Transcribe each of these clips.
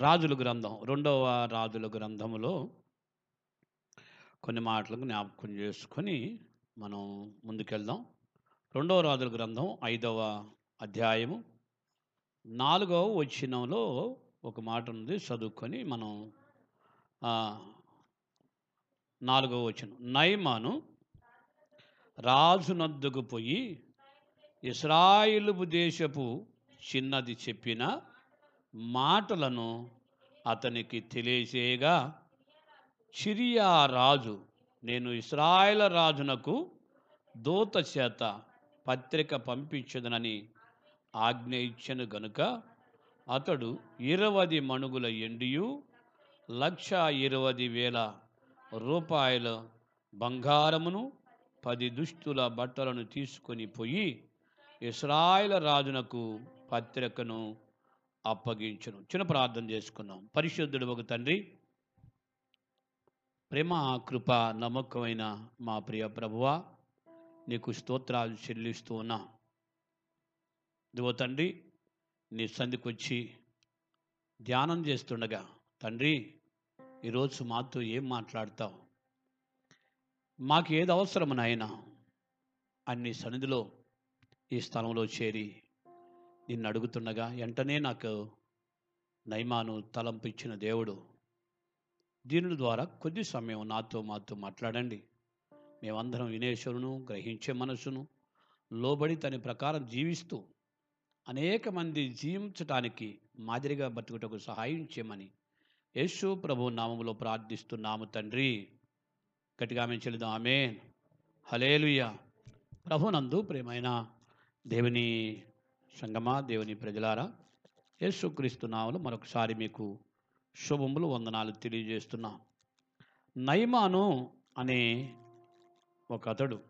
రాజుల గ్రంథం రెండవ రాజుల గ్రంథములో కొన్ని మాటలకు జ్ఞాపకం చేసుకొని మనం ముందుకెళ్దాం. రెండవ రాజుల గ్రంథం ఐదవ అధ్యాయము. నాలుగవ వచ్చినంలో ఒక మాట ఉంది చదువుకొని మనం నాలుగవ వచనం. నయమాను రాజునద్దుకు పోయి ఇస్రాయిలు దేశపు చిన్నది చెప్పిన మాటలను అతనికి తెలియజేయగా సిరియా రాజు నేను ఇస్రాయల రాజునకు దూత చేత పత్రిక పంపించదనని ఆజ్ఞ ఇచ్చను గనుక అతడు ఇరవది మణుగుల ఎండియు లక్ష ఇరవై వేల రూపాయల బంగారమును పది దుస్తుల బట్టలను తీసుకొని పోయి ఇస్రాయల రాజునకు పత్రికను అప్పగించును. చిన్న ప్రార్థన చేసుకున్నాం. పరిశుద్ధుడు ఒక తండ్రి ప్రేమ కృప నమ్మకమైన మా ప్రియ ప్రభువా నీకు స్తోత్రాలు చెల్లిస్తూ ఉన్నా. దివో తండ్రి నీ సంధికి వచ్చి ధ్యానం చేస్తుండగా తండ్రి ఈరోజు మాతో ఏం మాట్లాడతావు? మాకు ఏది అవసరం నాయన అన్ని సన్నిధిలో ఈ స్థలంలో చేరి నిన్ను అడుగుతుండగా వెంటనే నాకు నైమాను తలంపు ఇచ్చిన దేవుడు దీని ద్వారా కొద్ది సమయం నాతో మాతో మాట్లాడండి. మేమందరం వినేశ్వరును గ్రహించే మనసును లోబడి తన ప్రకారం జీవిస్తూ అనేక మంది జీవించటానికి మాదిరిగా బతుకుటకు సహాయం చేయమని యేసు ప్రభు నామంలో ప్రార్థిస్తున్నాము తండ్రి. గట్టిగా మేము చెల్లిదాం ఆమె హలేలుయ ప్రభునందు ప్రేమైన దేవుని సంగమా దేవుని ప్రజలారా యేసుక్రీస్తు నావులు మరొకసారి మీకు శుభములు వందనాలు తెలియజేస్తున్నా. నైమాను అనే ఒక అతడు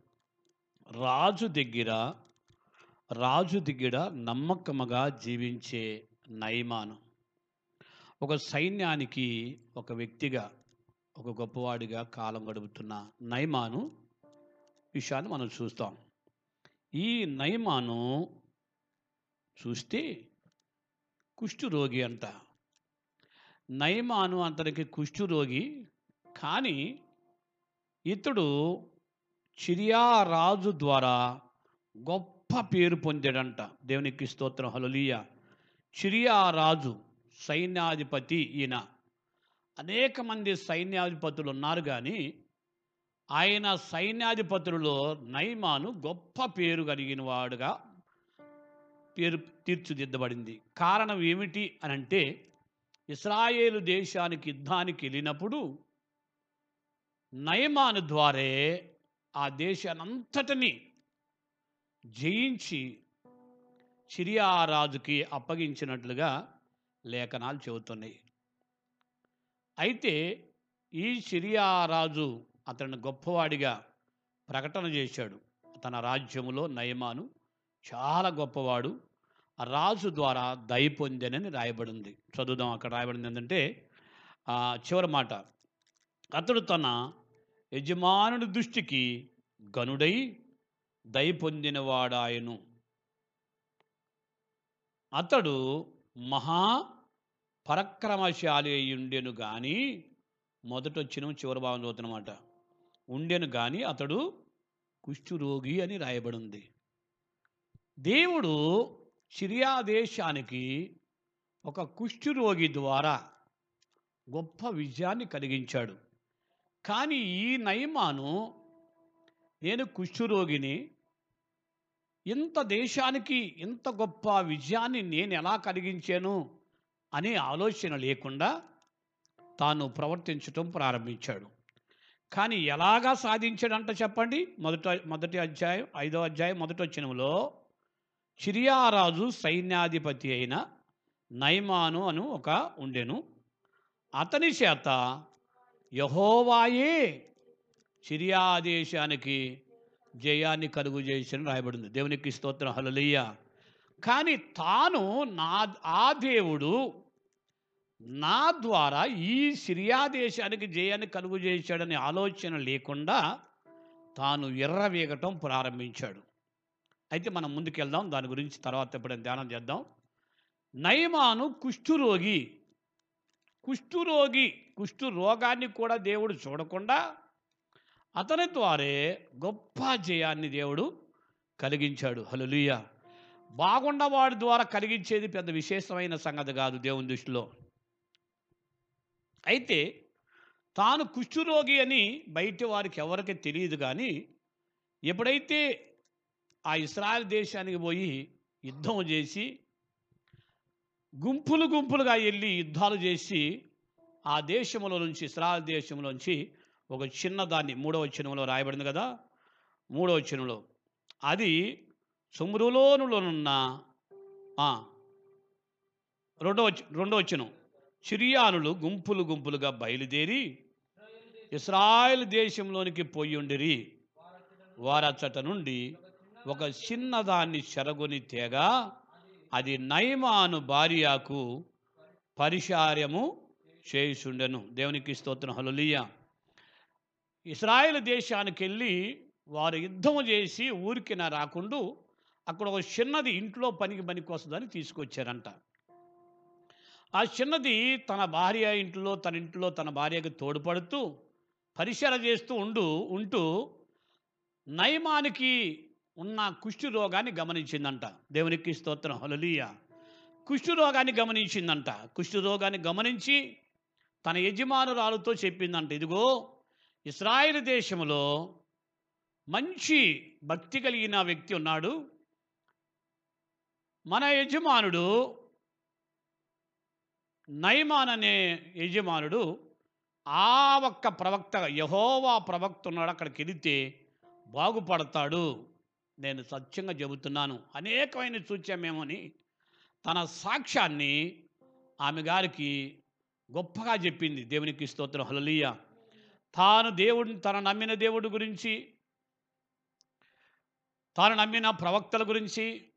రాజు దగ్గర రాజు దగ్గర నమ్మకముగా జీవించే నయమాను. ఒక సైన్యానికి ఒక వ్యక్తిగా ఒక గొప్పవాడిగా కాలం గడుపుతున్న నయమాను విషయాన్ని మనం చూస్తాం. ఈ నయమాను చూస్తే కుష్ఠురోగి అంట. నయమాను అతనికి కుష్ఠురోగి కానీ ఇతడు చిరియా రాజు ద్వారా గొప్ప పేరు పొందాడంట. దేవునికి స్తోత్రం. హలులియ చిరియా రాజు సైన్యాధిపతి ఈయన. అనేక మంది సైన్యాధిపతులు ఉన్నారు కానీ ఆయన సైన్యాధిపతులలో నైమాను గొప్ప పేరు కలిగిన వాడుగా పేరు తీర్చిదిద్దబడింది. కారణం ఏమిటి అని అంటే ఇస్రాయేలు దేశానికి యుద్ధానికి వెళ్ళినప్పుడు నయమాను ద్వారే ఆ దేశానంతటిని జయించి సిరియా రాజుకి అప్పగించినట్లుగా లేఖనాలు చెబుతున్నాయి. అయితే ఈ సిరియా రాజు గొప్పవాడిగా ప్రకటన చేశాడు. తన రాజ్యములో నయమాను చాలా గొప్పవాడు. రాజు ద్వారా దయ పొందనని రాయబడింది. చదువుదాం అక్కడ రాయబడింది ఏంటంటే చివరి మాట. అతడు తన యజమానుడి దృష్టికి గనుడై దయ పొందినవాడాయను. అతడు మహా పరక్రమశాలి అయి ఉండెను కానీ మొదట వచ్చిన చివరి భాగం చదువుతున్నమాట ఉండెను కానీ అతడు కుష్ఠురోగి అని రాయబడింది. దేవుడు సిరియా దేశానికి ఒక కుష్ఠురోగి ద్వారా గొప్ప విజయాన్ని కలిగించాడు. కానీ ఈ నయమాను నేను కుష్ఠురోగిని ఇంత దేశానికి ఇంత గొప్ప విజయాన్ని నేను ఎలా కలిగించాను అనే ఆలోచన లేకుండా తాను ప్రవర్తించటం ప్రారంభించాడు. కానీ ఎలాగా సాధించాడంట చెప్పండి? మొదట మొదటి అధ్యాయం ఐదో అధ్యాయం మొదటి వచ్చినంలో చిరియారాజు సైన్యాధిపతి అయిన నైమాను అను ఒక ఉండెను. అతని చేత యహోవాయే సిరియా దేశానికి జయాన్ని కలుగు చేసిన రాయబడింది. దేవునికి స్తోత్రం. హలలియ కానీ తాను నా ఆ దేవుడు నా ద్వారా ఈ సిరియా దేశానికి జయాన్ని కలుగు చేశాడనే ఆలోచన లేకుండా తాను ఎర్రవేగటం ప్రారంభించాడు. అయితే మనం ముందుకెళ్దాం. దాని గురించి తర్వాత ఎప్పుడైనా ధ్యానం చేద్దాం. నయమాను కుష్ఠురోగి. కుష్ఠురోగి. కుష్ఠు రోగాన్ని కూడా దేవుడు చూడకుండా అతని ద్వారే గొప్ప జయాన్ని దేవుడు కలిగించాడు. హలలుయ బాగుండవాడి ద్వారా కలిగించేది పెద్ద విశేషమైన సంగతి కాదు దేవుని దృష్టిలో. అయితే తాను కుష్ఠురోగి అని బయట వారికి ఎవరికి తెలియదు కానీ ఎప్పుడైతే ఆ ఇస్రాయల్ దేశానికి పోయి యుద్ధం చేసి గుంపులు గుంపులుగా వెళ్ళి యుద్ధాలు చేసి ఆ దేశంలో నుంచి ఇస్రాయల్ దేశంలోంచి ఒక చిన్నదాన్ని మూడవ వచనంలో రాయబడింది కదా? మూడవ వచనంలో. అది సుమ్రులోనులోనున్న రెండవ రెండవ వచ- చిరియానులు సిరియానులు గుంపులు గుంపులుగా బయలుదేరి ఇస్రాయల్ దేశంలోనికి పోయి ఉండిరి. వారచ్చట నుండి ఒక చిన్నదాన్ని చెరగొని తేగ అది నయమాను భార్యకు పరిచార్యము చేయుచుండెను. దేవునికి స్తోత్రం. హలులియ ఇస్రాయేల్ దేశానికి వెళ్ళి వారు యుద్ధం చేసి ఊరికి నా రాకుండా అక్కడ ఒక చిన్నది ఇంట్లో పనికి పనికి వస్తుందని తీసుకొచ్చారంట. ఆ చిన్నది తన భార్య ఇంట్లో తన ఇంట్లో తన భార్యకు తోడ్పడుతూ పరిసర చేస్తూ ఉండు ఉంటూ నయమానికి ఉన్న కుష్టి రోగాన్ని గమనించిందంట. దేవునికి స్తోత్రం. హలలీయ కుష్టి రోగాన్ని గమనించిందంట. కుష్టి రోగాన్ని గమనించి తన యజమానురాలుతో చెప్పిందంట. ఇదిగో ఇస్రాయేల్ దేశంలో మంచి భక్తి కలిగిన వ్యక్తి ఉన్నాడు. మన యజమానుడు నయమాన్ అనే యజమానుడు ఆ ఒక్క ప్రవక్త యహోవా ప్రవక్త ఉన్నాడు. అక్కడికి వెళితే బాగుపడతాడు. నేను సత్యంగా చెబుతున్నాను. అనేకమైన చూచామేమని తన సాక్ష్యాన్ని ఆమె గారికి గొప్పగా చెప్పింది. దేవునికి స్తోత్రం. హలలీయ తాను దేవుడిని తన నమ్మిన దేవుడి గురించి తాను నమ్మిన ప్రవక్తల గురించి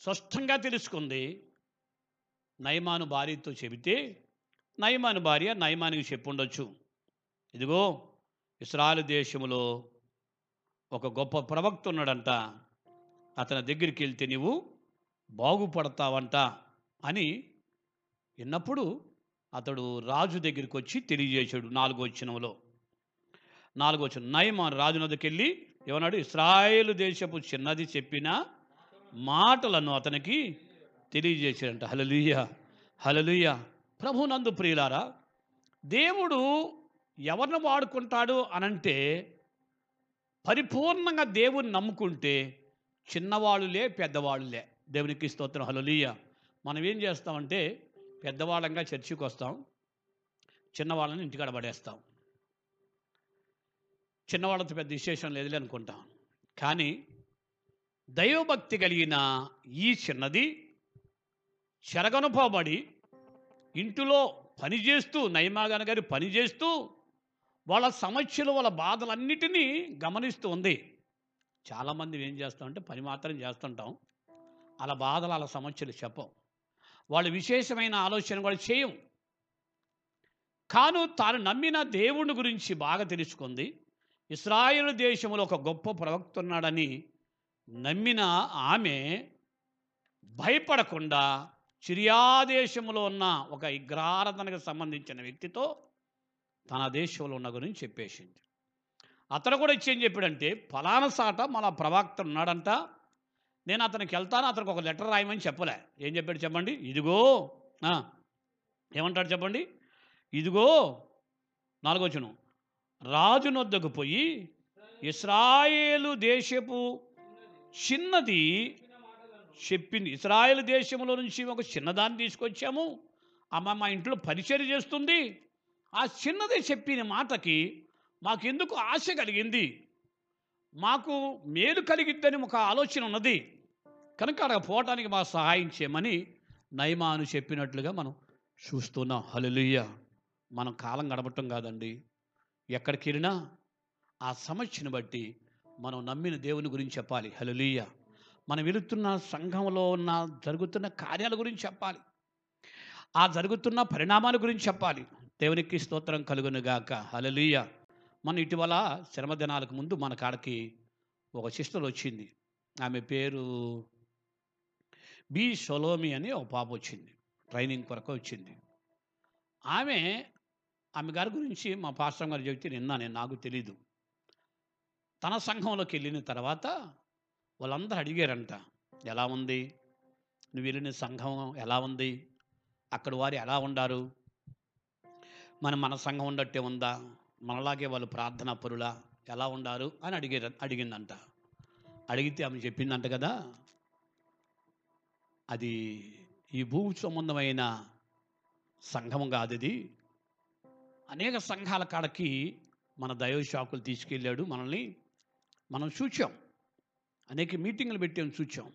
స్పష్టంగా తెలుసుకుంది. నయమాను భార్యతో చెబితే నయమాను భార్య నయమానికి చెప్పుండొచ్చు. ఇదిగో ఇస్రాయల్ దేశంలో ఒక గొప్ప ప్రవక్త ఉన్నాడంట. అతని దగ్గరికి వెళ్తే నీవు బాగుపడతావంట అని విన్నప్పుడు అతడు రాజు దగ్గరికి వచ్చి తెలియజేశాడు నాలుగో వచ్చినంలో నాలుగో వచ్చిన నయమాన్ రాజు నదికి వెళ్ళి ఏమన్నాడు? ఇస్రాయేలు దేశపు చిన్నది చెప్పిన మాటలను అతనికి తెలియజేశాడంట. హలలుయ హలలుయ ప్రభునందు ప్రియులారా దేవుడు ఎవరిని వాడుకుంటాడు అనంటే పరిపూర్ణంగా దేవుని నమ్ముకుంటే చిన్నవాళ్ళులే పెద్దవాళ్ళులే. దేవునికి స్తోత్రం. హలలుయ మనం ఏం చేస్తామంటే పెద్దవాళ్ళంగా చర్చికి వస్తాం చిన్నవాళ్ళని ఇంటికాడ పడేస్తాం. చిన్నవాళ్ళతో పెద్ద విశేషం లేదులే అనుకుంటాం. కానీ దైవభక్తి కలిగిన ఈ చిన్నది చెరగనుపోబడి ఇంటిలో పనిచేస్తూ నయమాగాన గారి పనిచేస్తూ వాళ్ళ సమస్యలు వాళ్ళ బాధలన్నిటినీ గమనిస్తూ ఉంది. చాలామంది ఏం చేస్తామంటే పని మాత్రం చేస్తుంటాం. అలా బాధలు అలా సమస్యలు చెప్పం. వాళ్ళు విశేషమైన ఆలోచన కూడా చేయం కాను తాను నమ్మిన దేవుని గురించి బాగా తెలుసుకుంది. ఇస్రాయేల్ దేశంలో ఒక గొప్ప ప్రవక్త ఉన్నాడని నమ్మిన ఆమె భయపడకుండా చిరియాదేశంలో ఉన్న ఒక విగ్రహారాధనకు సంబంధించిన వ్యక్తితో తన దేశంలో ఉన్న గురించి చెప్పేసింది. అతను కూడా ఇచ్చి ఏం చెప్పాడంటే ఫలానా సాట మన ప్రవక్త ఉన్నాడంట. నేను అతనికి వెళ్తాను అతనికి ఒక లెటర్ రాయమని చెప్పలే. ఏం చెప్పాడు చెప్పండి? ఇదిగో. ఏమంటాడు చెప్పండి? ఇదిగో. నాలుగోచనం. రాజునొద్దకు పోయి ఇస్రాయేలు దేశపు చిన్నది చెప్పింది. ఇస్రాయేల్ దేశంలో నుంచి ఒక చిన్నదాన్ని తీసుకొచ్చాము. అమ్మ మా ఇంట్లో పరిచయం చేస్తుంది. ఆ చిన్నది చెప్పిన మాటకి మాకెందుకు ఆశ కలిగింది? మాకు మేలు కలిగిద్దని ఒక ఆలోచన ఉన్నది. కనుక అక్కడ పోవటానికి మా సహాయం చేయమని నయమాను చెప్పినట్లుగా మనం చూస్తున్నాం. హలలుయ్య మనం కాలం గడపటం కాదండి. ఎక్కడికి వెళ్ళినా ఆ సమస్యను బట్టి మనం నమ్మిన దేవుని గురించి చెప్పాలి. హల్లెలూయా! మనం వెళుతున్న సంఘంలో ఉన్న జరుగుతున్న కార్యాల గురించి చెప్పాలి. ఆ జరుగుతున్న పరిణామాల గురించి చెప్పాలి. దేవునికి స్తోత్రం కలుగునుగాక మన ఇటీవల శ్రమదినాలకు ముందు మన కాడకి ఒక సిస్టర్ వచ్చింది. ఆమె పేరు బి సొలోమి అని ఒక పాప వచ్చింది. ట్రైనింగ్ కొరకు వచ్చింది. ఆమె ఆమె గారి గురించి మా పాస్టర్ గారు చెబితే నిన్న నేను నాకు తెలీదు. తన సంఘంలోకి వెళ్ళిన తర్వాత వాళ్ళందరూ అడిగారంట ఎలా ఉంది? నువ్వు వెళ్ళిన సంఘం ఎలా ఉంది? అక్కడ వారు ఎలా ఉండారు? మన మన సంఘం ఉన్నట్టే ఉందా? మనలాగే వాళ్ళు ప్రార్థనా పరులా ఎలా ఉండారు అని అడిగే అడిగిందంట. అడిగితే ఆమె చెప్పిందంట కదా అది ఈ భూ సంబంధమైన సంఘం కాదు ఇది. అనేక సంఘాల కాడకి మన దైవ షాకులు తీసుకెళ్ళాడు మనల్ని. మనం చూచాం. అనేక మీటింగులు పెట్టాం చూచాం.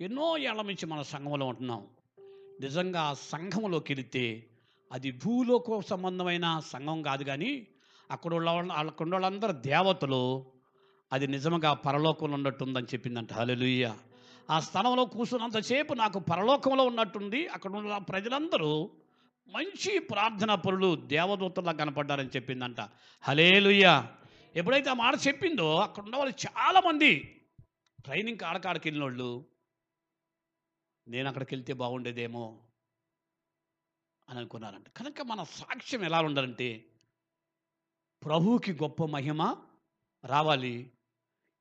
ఎన్నో ఏళ్ళ నుంచి మన సంఘంలో ఉంటున్నాం. నిజంగా ఆ సంఘంలోకి వెళితే అది భూలోక సంబంధమైన సంఘం కాదు కానీ అక్కడ ఉన్న అక్కడ వాళ్ళందరూ దేవతలు. అది నిజంగా పరలోకంలో ఉన్నట్టుందని చెప్పిందంట. హలలుయ్య ఆ స్థలంలో కూర్చున్నంతసేపు నాకు పరలోకంలో ఉన్నట్టుంది. అక్కడ ఉన్న ప్రజలందరూ మంచి ప్రార్థన పరులు దేవదూతలా కనపడ్డారని చెప్పిందంట. హలేలుయ్య ఎప్పుడైతే ఆ మాట చెప్పిందో అక్కడ ఉన్న వాళ్ళు చాలామంది ట్రైనింగ్ ఆడకాడికి వెళ్ళిన వాళ్ళు నేను అక్కడికి వెళ్తే బాగుండేదేమో అని అనుకున్నారంట. కనుక మన సాక్ష్యం ఎలా ఉండాలంటే ప్రభువుకి గొప్ప మహిమ రావాలి.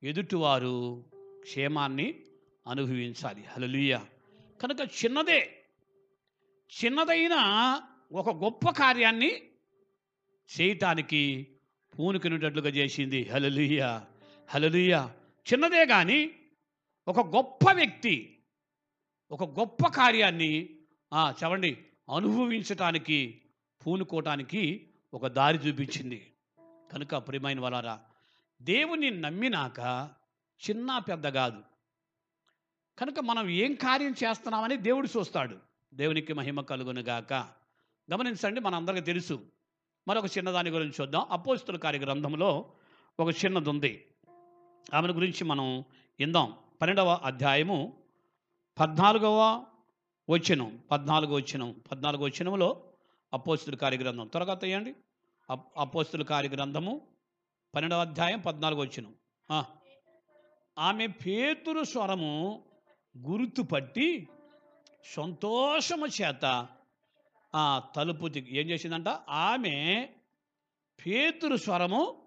ఎదుటివారు క్షేమాన్ని అనుభవించాలి. హల్లెలూయా. కనుక చిన్నదే చిన్నదైన ఒక గొప్ప కార్యాన్ని చేయటానికి పూనుకునేటట్లుగా చేసింది. హలలుయ హలలుయ చిన్నదే కానీ ఒక గొప్ప వ్యక్తి ఒక గొప్ప కార్యాన్ని చెప్పండి అనుభవించటానికి పూనుకోవటానికి ఒక దారి చూపించింది. కనుక ప్రియమైన వాళ్ళారా దేవుని నమ్మినాక చిన్న పెద్ద కాదు. కనుక మనం ఏం కార్యం చేస్తున్నామని దేవుడు చూస్తాడు. దేవునికి మహిమ కలుగునుగాక గమనించండి గమనించండి మనందరికీ తెలుసు. మరొక చిన్నదాని గురించి చూద్దాం. అపోస్తుల కార్య గ్రంథంలో ఒక చిన్నది ఉంది ఆమెను గురించి మనం ఇందాం పన్నెండవ అధ్యాయము పద్నాలుగవ వచ్చినం పద్నాలుగు వచ్చినం పద్నాలుగు వచ్చినంలో అపోస్తుల కార్యగ్రంథం. త్వరగా తెయండి. అప్ అపోస్తుల కార్యగ్రంథము పన్నెండవ అధ్యాయం పద్నాలుగు వచ్చినం ఆమె పేతురు స్వరము గుర్తుపట్టి సంతోషము చేత ఆ తలుపు ఏం చేసిందంట? ఆమె పేతురు స్వరము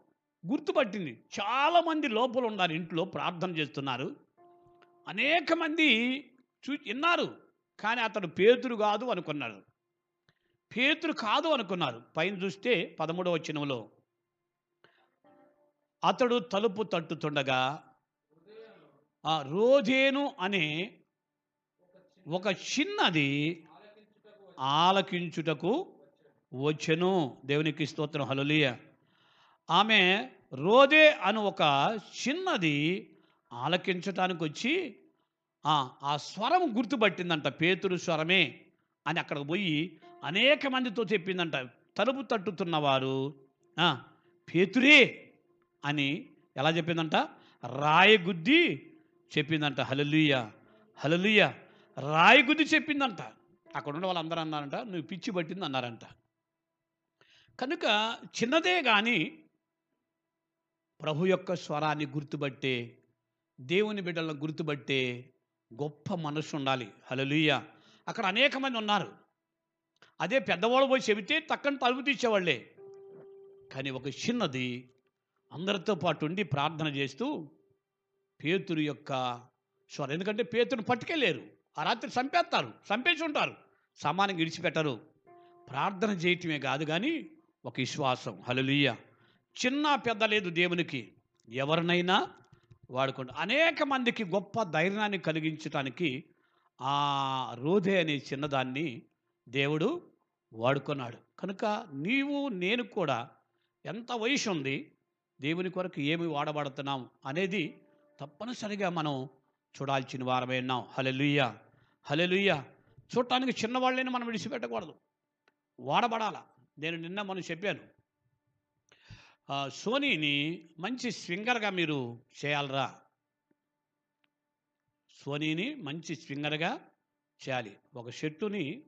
గుర్తుపట్టింది. చాలామంది లోపల ఉన్నారు. ఇంట్లో ప్రార్థన చేస్తున్నారు. అనేక మంది చూ విన్నారు. కానీ అతడు పేతురు కాదు అనుకున్నారు పేతురు కాదు అనుకున్నారు పైన చూస్తే పదమూడవ వచనంలో అతడు తలుపు తట్టుతుండగా ఆ రోధేను అనే ఒక చిన్నది ఆలకించుటకు వచ్చెను. దేవునికి స్తోత్రం. హలులియ ఆమె రోదే అను ఒక చిన్నది ఆలకించటానికి వచ్చి ఆ స్వరం గుర్తుపట్టిందంట పేతురు స్వరమే అని అక్కడికి పోయి అనేక మందితో చెప్పిందంట తలుపు తట్టుతున్నవారు పేతురే అని ఎలా చెప్పిందంట? రాయగుద్ది చెప్పిందంట హలలుయ హలలుయ రాయగుద్ది చెప్పిందంట. అక్కడ ఉన్న వాళ్ళందరూ అన్నారంట నువ్వు పిచ్చి పట్టింది అన్నారంట. కనుక చిన్నదే కానీ ప్రభు యొక్క స్వరాన్ని గుర్తుపట్టే దేవుని బిడ్డలను గుర్తుపట్టే గొప్ప మనసు ఉండాలి. హలలుయ్య అక్కడ అనేక మంది ఉన్నారు. అదే పెద్దవాళ్ళు పోయి చెబితే తక్కని తలుపు తీసేవాళ్ళే. కానీ ఒక చిన్నది అందరితో పాటు ఉండి ప్రార్థన చేస్తూ పేతురు యొక్క స్వరం. ఎందుకంటే పేతురుని పట్టుకెళ్ళారు. ఆ రాత్రి చంపేస్తారు. చంపేసి ఉంటారు. సమానంగా విడిచిపెట్టరు. ప్రార్థన చేయటమే కాదు కానీ ఒక విశ్వాసం. హలలుయ్య చిన్న పెద్ద లేదు దేవునికి. ఎవరినైనా వాడుకుంటూ. అనేక మందికి గొప్ప ధైర్యాన్ని కలిగించడానికి ఆ రోధే అనే చిన్నదాన్ని దేవుడు వాడుకున్నాడు. కనుక నీవు నేను కూడా ఎంత వయసు ఉంది దేవుని కొరకు ఏమి వాడబడుతున్నాం అనేది తప్పనిసరిగా మనం చూడాల్సిన వారమే ఉన్నాం. హలెలుయ్య హలెలుయ్య చూడటానికి చిన్నవాళ్ళని మనం విడిచిపెట్టకూడదు. వాడబడాల? నేను నిన్న మనం చెప్పాను. సోనీని మంచి స్వింగర్గా మీరు చేయాలరా? సోనీని మంచి స్వింగర్గా చేయాలి. ఒక షర్టుని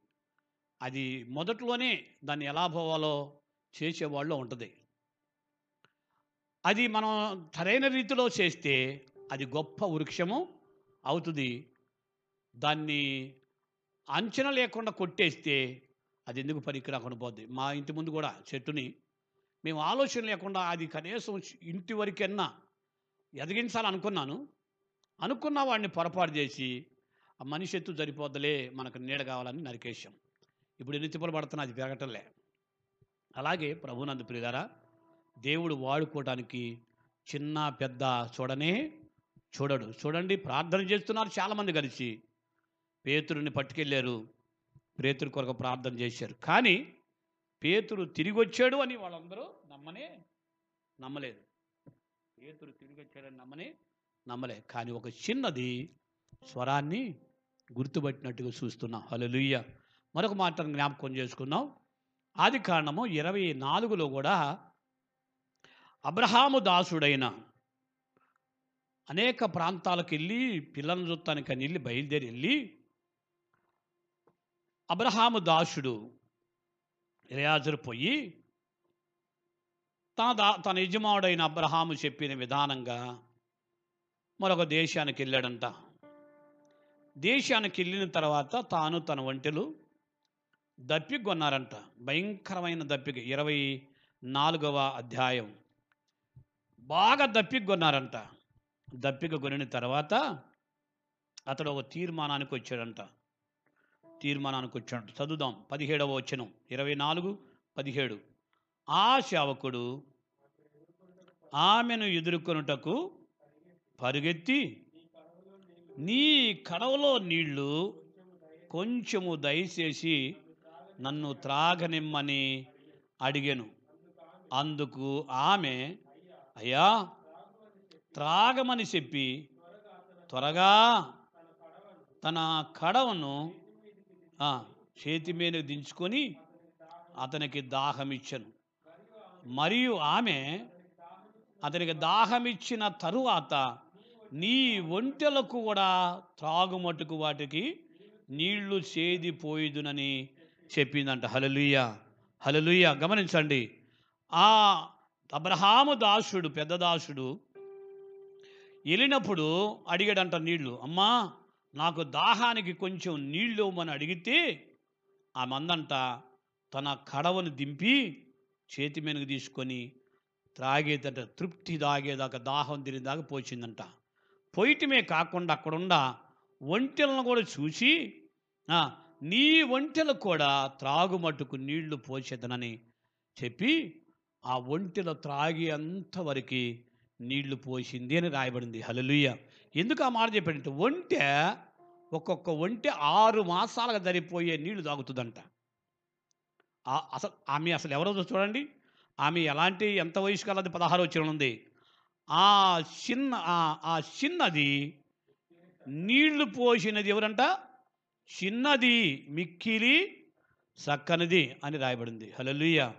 అది మొదట్లోనే దాన్ని ఎలా పోవాలో చేసేవాళ్ళు ఉంటుంది. అది మనం సరైన రీతిలో చేస్తే అది గొప్ప వృక్షము అవుతుంది. దాన్ని అంచనా లేకుండా కొట్టేస్తే అది ఎందుకు పనికి రాకుండా పోద్ది? మా ఇంటి ముందు కూడా చెట్టుని మేము ఆలోచన లేకుండా అది కనీసం ఇంటి వరకన్నా ఎదిగించాలనుకున్నాను. అనుకున్న వాడిని పొరపాటు చేసి ఆ మనిషి ఎత్తు సరిపోద్దలే మనకు నీడ కావాలని నరికేశాం. ఇప్పుడు ఎన్ని తిప్పలు పడుతున్నా అది పెరగటంలే. అలాగే ప్రభునందు ప్రియులారా దేవుడు వాడుకోవడానికి చిన్న పెద్ద చూడనే చూడడు. చూడండి ప్రార్థన చేస్తున్నారు చాలామంది కలిసి. పేతుడిని పట్టుకెళ్ళారు ప్రేతుడి కొరకు ప్రార్థన చేశారు. కానీ పేతురు తిరిగి వచ్చాడు అని వాళ్ళందరూ నమ్మనే నమ్మలేదు. పేతురు తిరిగి వచ్చాడని నమ్మనే నమ్మలే. కానీ ఒక చిన్నది స్వరాన్ని గుర్తుపట్టినట్టుగా చూస్తున్నాం. హల్లెలూయా. మరొక మాటను జ్ఞాపకం చేసుకున్నాం ఆది కారణము ఇరవై నాలుగులో కూడా అబ్రహాము దాసుడైన అనేక ప్రాంతాలకు వెళ్ళి పిల్లలను చూస్తానికి అని వెళ్ళి బయలుదేరి వెళ్ళి అబ్రహాము దాసుడు ఎలియాజరు పోయి తన దా తన యజమానుడైన అబ్రహాము చెప్పిన విధానంగా మరొక దేశానికి వెళ్ళాడంట. దేశానికి వెళ్ళిన తర్వాత తాను తన ఒంటెలు దప్పిక కొన్నారంట. భయంకరమైన దప్పిక. ఇరవై నాలుగవ అధ్యాయం. బాగా దప్పిక కొన్నారంట. దప్పిక కొనిన తర్వాత అతడు ఒక తీర్మానానికి వచ్చాడంట. తీర్మానానికి వచ్చాడు. చదువుదాం. పదిహేడవ వచనం. ఇరవై నాలుగు పదిహేడు. ఆ శావకుడు ఆమెను ఎదుర్కొనుటకు పరుగెత్తి నీ కడవలో నీళ్ళు కొంచెము దయచేసి నన్ను త్రాగనిమ్మని అడిగాను. అందుకు ఆమె అయ్యా త్రాగమని చెప్పి త్వరగా తన కడవను చేతి మీద దించుకొని అతనికి దాహమిచ్చను. మరియు ఆమె అతనికి దాహమిచ్చిన తరువాత నీ ఒంటెలకు కూడా త్రాగుమటుకు వాటికి నీళ్ళు చేదిపోయిదునని చెప్పిందంట. హలలుయ్య హలలుయ్య గమనించండి. ఆ అబ్రహాము దాసుడు పెద్ద దాసుడు వెళ్ళినప్పుడు అడిగాడంట నీళ్ళు అమ్మా నాకు దాహానికి కొంచెం నీళ్ళు ఇవ్వమని అడిగితే ఆ మందంట తన కడవను దింపి చేతి మీదకి తీసుకొని త్రాగేదంట తృప్తి తాగేదాకా దాహం తినేదాకా పోచిందంట పోయిటమే కాకుండా అక్కడున్న ఒంటెలను కూడా చూసి నీ ఒంటెలకు కూడా త్రాగు మట్టుకు నీళ్ళు పోసేదనని చెప్పి ఆ ఒంటెలు త్రాగి అంతవరకు నీళ్ళు పోసింది అని రాయబడింది. హలలుయ్య ఎందుకు ఆ మాట చెప్పాడంటే ఒంటె ఒక్కొక్క ఒంటి ఆరు మాసాలుగా సరిపోయే నీళ్ళు తాగుతుందంట. అసలు ఆమె అసలు ఎవరో చూడండి? ఆమె ఎలాంటి ఎంత వయసు కలది పదహారు వచ్చిన ఉంది. ఆ చిన్న ఆ- చిన్నది నీళ్ళు పోసినది ఎవరంట? చిన్నది మిక్కిలి సక్కనిది అని రాయబడింది. హలలుయ్య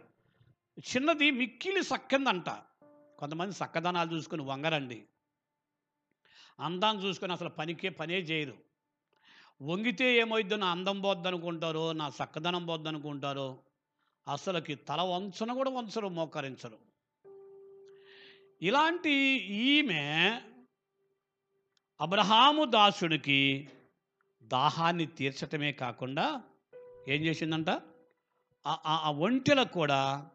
చిన్నది మిక్కిలి సక్కందంట. కొంతమంది సక్కదనాలు చూసుకొని వంగరండి. అందాన్ని చూసుకొని అసలు పనికే పనే చేయరు. వంగితే ఏమైద్దో? నా అందం పోద్దనుకుంటారో నా చక్కదనం పోద్ది అనుకుంటారో అసలుకి తల వంచన కూడా వంచరు మోకరించరు. ఇలాంటి ఈమె అబ్రహాము దాసుడికి దాహాన్ని తీర్చటమే కాకుండా ఏం చేసిందంట? ఆ- ఆ ఒంటెలకు కూడా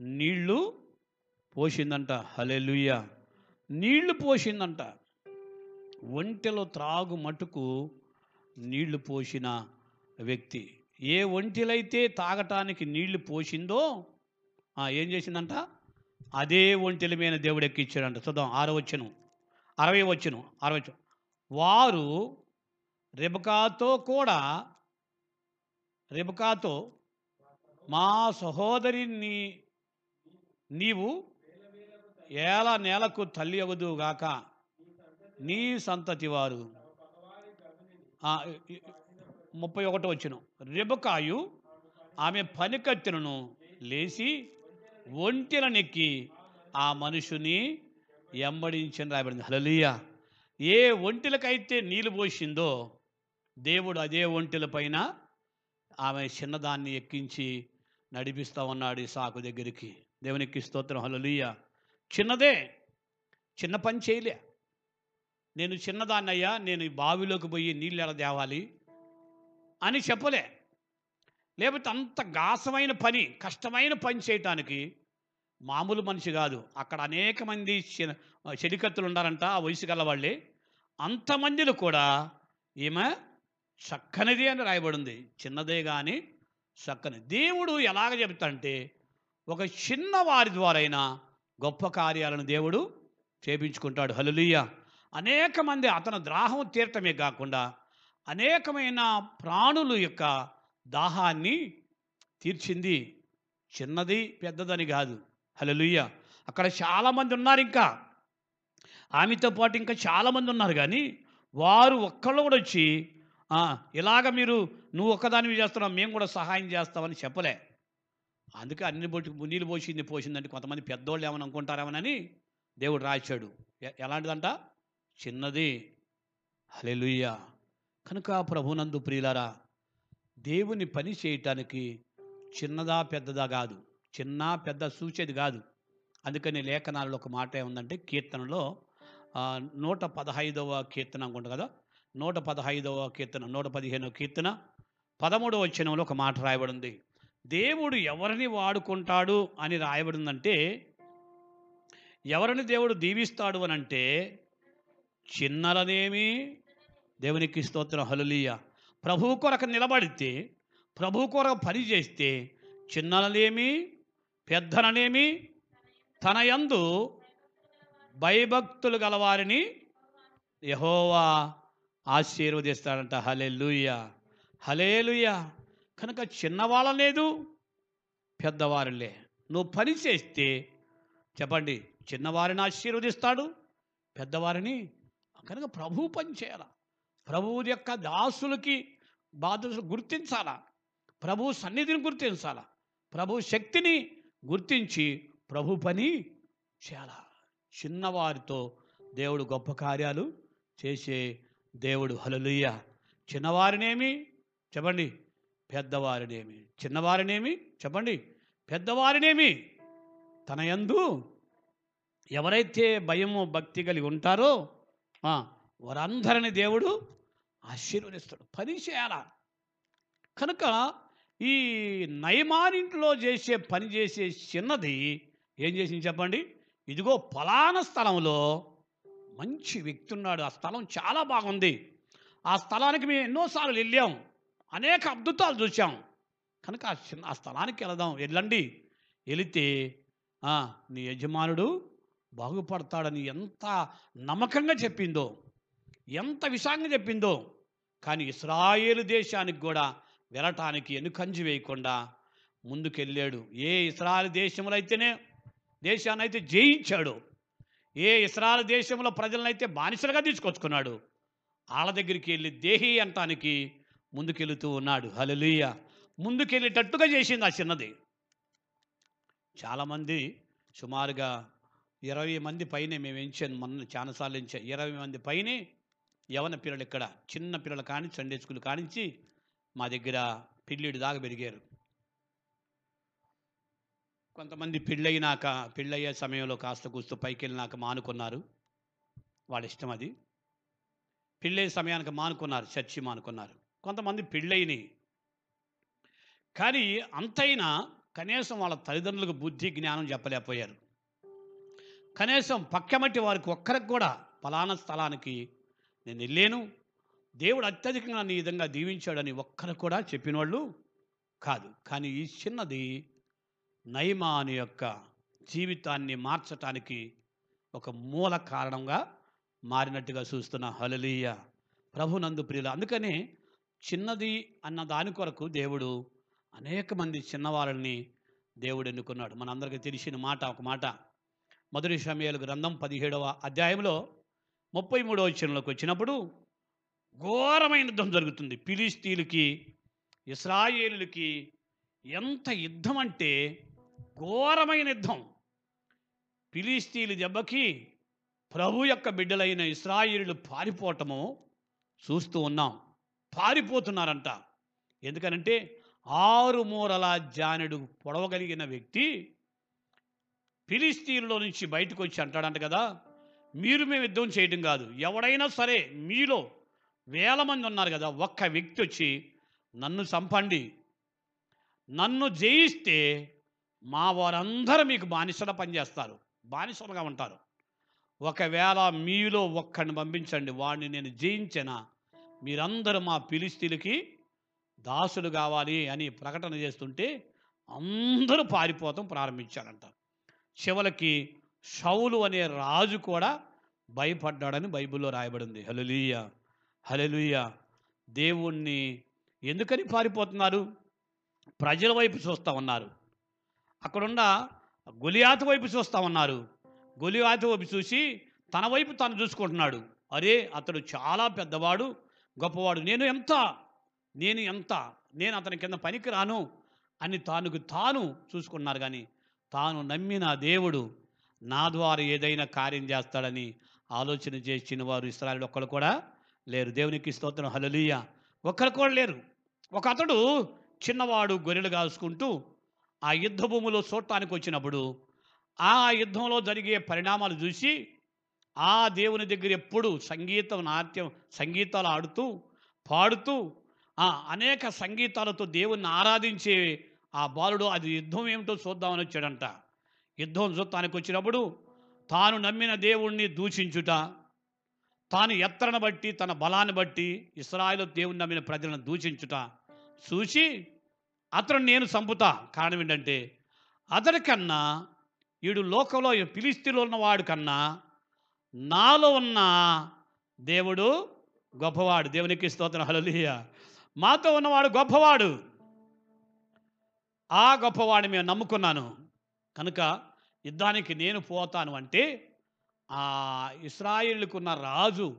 నీళ్ళు పోసిందంట. హలెలుయ్య నీళ్ళు పోసిందంట. ఒంటెలో త్రాగు మటుకు నీళ్ళు పోసిన వ్యక్తి. ఏ ఒంటిలైతే తాగటానికి నీళ్ళు పోసిందో ఏం చేసిందంట? అదే ఒంటెల మీద దేవుడు ఎక్కిచ్చాడంట. చూద్దాం ఆరో వచ్చను అరవై వచ్చను అరవై వచ్చను వారు రిబకాతో కూడా రిబకాతో మా సహోదరిని నీవు ఏల నేలకు తల్లి అగుదుగాక నీ సంతతి వారు. ముప్పై ఒకటి వచ్చిన. రిబకాయు ఆమె పనికత్తెను లేచి ఒంటెలనెక్కి ఆ మనుషుని ఎంబడించని రాబడింది హలలియ ఏ ఒంటెలకైతే నీళ్ళు పోసిందో దేవుడు అదే ఒంటెల పైన ఆమె చిన్నదాన్ని ఎక్కించి నడిపిస్తా ఉన్నాడు ఈ సాకు దగ్గరికి. దేవునికి స్తోత్రం. హలలుయ చిన్నదే. చిన్న పని చేయలే. నేను చిన్నదాన్నయ్యా నేను ఈ బావిలోకి పోయి నీళ్ళు ఎలా తేవాలి? అని చెప్పలే. లేకపోతే అంత గాసమైన పని కష్టమైన పని చేయటానికి మామూలు మనిషి కాదు. అక్కడ అనేక మంది చెలికత్తులు ఉన్నారంట ఆ వయసు గల వాళ్ళే. అంతమందిలో కూడా ఈమె చక్కనిది అని రాయబడింది. చిన్నదే కానీ చక్కని. దేవుడు ఎలాగ చెబుతాంటే ఒక చిన్న వారి ద్వారైనా గొప్ప కార్యాలను దేవుడు చేపించుకుంటాడు. హలులియ అనేక మంది అతని ద్రాహం తీరటమే కాకుండా అనేకమైన ప్రాణుల యొక్క దాహాన్ని తీర్చింది. చిన్నది పెద్దదని కాదు. హలలుయ్య అక్కడ చాలామంది ఉన్నారు ఇంకా. ఆమెతో పాటు ఇంకా చాలామంది ఉన్నారు కానీ వారు ఒక్కళ్ళు కూడా వచ్చి ఇలాగ మీరు నువ్వు ఒక్కదానివి చేస్తున్నావు మేము కూడా సహాయం చేస్తామని చెప్పలే. అందుకే అన్ని బొట్టి నీళ్ళు పోసింది పోసిందంటే కొంతమంది పెద్దోళ్ళు ఏమని అనుకుంటారేమోనని దేవుడు రాశాడు. ఎలాంటిదంట? చిన్నది. హలెలుయ్య కనుక ప్రభునందు ప్రియులారా దేవుని పని చేయటానికి చిన్నదా పెద్దదా కాదు. చిన్న పెద్ద సూచేది కాదు. అందుకని లేఖనాలలో ఒక మాట ఏముందంటే కీర్తనలో నూట పదహైదవ కీర్తన అనుకుంటా కదా? నూట పదహైదవ కీర్తన నూట పదిహేనవ కీర్తన పదమూడవ వచనంలో ఒక మాట రాయబడింది. దేవుడు ఎవరిని వాడుకుంటాడు అని రాయబడిందంటే ఎవరిని దేవుడు దీవిస్తాడు అని అంటే చిన్నలనేమి? దేవునికి స్తోత్రం. హలులీయ ప్రభు కొరకు నిలబడితే ప్రభు కొరకు పని చేస్తే చిన్నలనేమి? పెద్దలనేమి? తన యందు భయభక్తులు గలవారిని యహోవా ఆశీర్వదిస్తాడంట. హలెలుయ హలేలుయ కనుక చిన్నవాళ్ళ లేదు పెద్దవారులే. నువ్వు పని చేస్తే చెప్పండి చిన్నవారిని ఆశీర్వదిస్తాడు పెద్దవారిని కనుక ప్రభు పని చేయాల? ప్రభువు యొక్క దాసులకి బాధ్యతలు గుర్తించాలా? ప్రభు సన్నిధిని గుర్తించాలా? ప్రభు శక్తిని గుర్తించి ప్రభు పని చేయాలా? చిన్నవారితో దేవుడు గొప్ప కార్యాలు చేసే దేవుడు. హలలుయ్య చిన్నవారినేమి? చెప్పండి. పెద్దవారినేమి? చిన్నవారినేమి? చెప్పండి. పెద్దవారినేమి? తన యందు ఎవరైతే భయము భక్తి కలిగి ఉంటారో వారందరిని దేవుడు ఆశీర్వదిస్తాడు. పని చేయాలా కనుక ఈ నయమానింట్లో చేసే పని చేసే చిన్నది ఏం చేసింది చెప్పండి? ఇదిగో ఫలానా స్థలంలో మంచి వ్యక్తి ఉన్నాడు. ఆ స్థలం చాలా బాగుంది. ఆ స్థలానికి మేము ఎన్నోసార్లు వెళ్ళాం. అనేక అద్భుతాలు చూసాం కనుక ఆ చిన్న ఆ స్థలానికి వెళదాం. వెళ్ళండి. వెళితే నీ యజమానుడు బాగుపడతాడని ఎంత నమ్మకంగా చెప్పిందో ఎంత విషాంగా చెప్పిందో. కానీ ఇస్రాయేలు దేశానికి కూడా వెళ్ళటానికి ఎనుకంజి వేయకుండా ముందుకెళ్ళాడు. ఏ ఇస్రాయల్ దేశంలో అయితేనే దేశాన్ని అయితే జయించాడు ఏ ఇస్రాయల్ దేశంలో ప్రజలనైతే బానిసలుగా తీసుకొచ్చుకున్నాడు వాళ్ళ దగ్గరికి వెళ్ళి దేహి అంటానికి ముందుకెళ్తూ ఉన్నాడు. హలలుయ ముందుకెళ్ళేటట్టుగా చేసింది ఆ చిన్నది. చాలామంది సుమారుగా ఇరవై మంది పైనే మేము ఎంచాను మొన్న చాలాసార్లు ఎంచాం ఇరవై మంది పైనే యవన పిల్లలు ఇక్కడ చిన్న పిల్లలు కాని సండే స్కూల్ కానించి మా దగ్గర పిల్లిడి దాకా పెరిగారు. కొంతమంది పెళ్ళయినాక పెళ్ళయ్యే సమయంలో కాస్త కూస్తూ పైకి వెళ్ళినాక మానుకున్నారు. వాళ్ళ ఇష్టం అది. పెళ్ళయ్యే సమయానికి మానుకున్నారు చర్చి మానుకున్నారు. కొంతమంది పెళ్ళయిని. కానీ అంతైనా కనీసం వాళ్ళ తల్లిదండ్రులకు బుద్ధి జ్ఞానం చెప్పలేకపోయారు. కనీసం పక్కమట్టి వారికి ఒక్కరికి కూడా ఫలానా స్థలానికి నేను వెళ్ళాను. దేవుడు అత్యధికంగా నీ విధంగా దీవించాడని ఒక్కరు కూడా చెప్పినోళ్ళు కాదు. కానీ ఈ చిన్నది నయమాను యొక్క జీవితాన్ని మార్చటానికి ఒక మూల కారణంగా మారినట్టుగా చూస్తున్న హలలీయ ప్రభునందు ప్రియులు అందుకనే చిన్నది అన్న దాని కొరకు దేవుడు అనేక మంది చిన్నవాళ్ళని దేవుడు ఎన్నుకున్నాడు. మనందరికీ తెలిసిన మాట ఒక మాట మొదటి సమయాలు గ్రంథం పదిహేడవ అధ్యాయంలో ముప్పై మూడవ వచనంలోకి వచ్చినప్పుడు ఘోరమైన యుద్ధం జరుగుతుంది. ఫిలిస్తీన్లకి ఇస్రాయేలులకి ఎంత యుద్ధం అంటే ఘోరమైన యుద్ధం. ఫిలిస్తీన్లు దెబ్బకి ప్రభు యొక్క బిడ్డలైన ఇస్రాయేలు పారిపోవటము చూస్తూ ఉన్నాం. పారిపోతున్నారంట. ఎందుకనంటే ఆరు మూరల జానుడు పొడవగలిగిన వ్యక్తి ఫిలిస్తీన్లో నుంచి బయటకు వచ్చి అంటాడంట కదా మీరు మేము యుద్ధం చేయడం కాదు. ఎవడైనా సరే మీలో వేల మంది ఉన్నారు కదా ఒక్క వ్యక్తి వచ్చి నన్ను చంపండి నన్ను జయిస్తే మా వారందరూ మీకు బానిసల పనిచేస్తారు బానిసలుగా ఉంటారు. ఒకవేళ మీలో ఒక్కడిని పంపించండి వాడిని నేను జయించిన? మీరందరూ మా పిలిస్తీలకి దాసులు కావాలి అని ప్రకటన చేస్తుంటే అందరూ పారిపోతాం ప్రారంభించారంట. చివరికి షౌలు అనే రాజు కూడా భయపడ్డాడని బైబిల్లో రాయబడింది. హలలుయ హలలుయ దేవుణ్ణి ఎందుకని పారిపోతున్నారు? ప్రజల వైపు చూస్తూ ఉన్నారు. అక్కడున్న గులియాత వైపు చూస్తూ ఉన్నారు. గులియాత వైపు చూసి తన వైపు తాను చూసుకుంటున్నాడు. అరే అతడు చాలా పెద్దవాడు గొప్పవాడు. నేను ఎంత? నేను ఎంత? నేను అతని కింద పనికి రాను అని తానుకు తాను చూసుకున్నారు కానీ తాను నమ్మిన దేవుడు నా ద్వారా ఏదైనా కార్యం చేస్తాడని ఆలోచన చేసిన వారు ఇస్రాయలు ఒక్కరు కూడా లేరు. దేవునికి స్తోత్రం. హలలీయ ఒక్కరు కూడా లేరు. ఒక అతడు చిన్నవాడు గొర్రెలు కాల్చుకుంటూ ఆ యుద్ధ భూమిలో చూడటానికి వచ్చినప్పుడు ఆ యుద్ధంలో జరిగే పరిణామాలు చూసి ఆ దేవుని దగ్గర ఎప్పుడు సంగీతం నాట్యం సంగీతాలు ఆడుతూ పాడుతూ ఆ అనేక సంగీతాలతో దేవుణ్ణి ఆరాధించే ఆ బాలుడు అది యుద్ధం ఏమిటో చూద్దామని వచ్చాడంట. యుద్ధం చూస్తానికి వచ్చినప్పుడు తాను నమ్మిన దేవుణ్ణి దూషించుట తాను ఎత్తరను బట్టి తన బలాన్ని బట్టి ఇస్రాయిల్ దేవుని నమ్మిన ప్రజలను దూషించుట చూసి అతను నేను చంపుతా. కారణం ఏంటంటే అతడికన్నా వీడు లోకంలో పిలిస్తీలో ఉన్నవాడు కన్నా నాలో ఉన్న దేవుడు గొప్పవాడు. దేవునికి స్తోత్రం. హల్లెలూయా. మాతో ఉన్నవాడు గొప్పవాడు. ఆ గొప్పవాడిని మేము నమ్ముకున్నాను. కనుక యుద్ధానికి నేను పోతాను అంటే ఆ ఇస్రాయిల్కున్న రాజు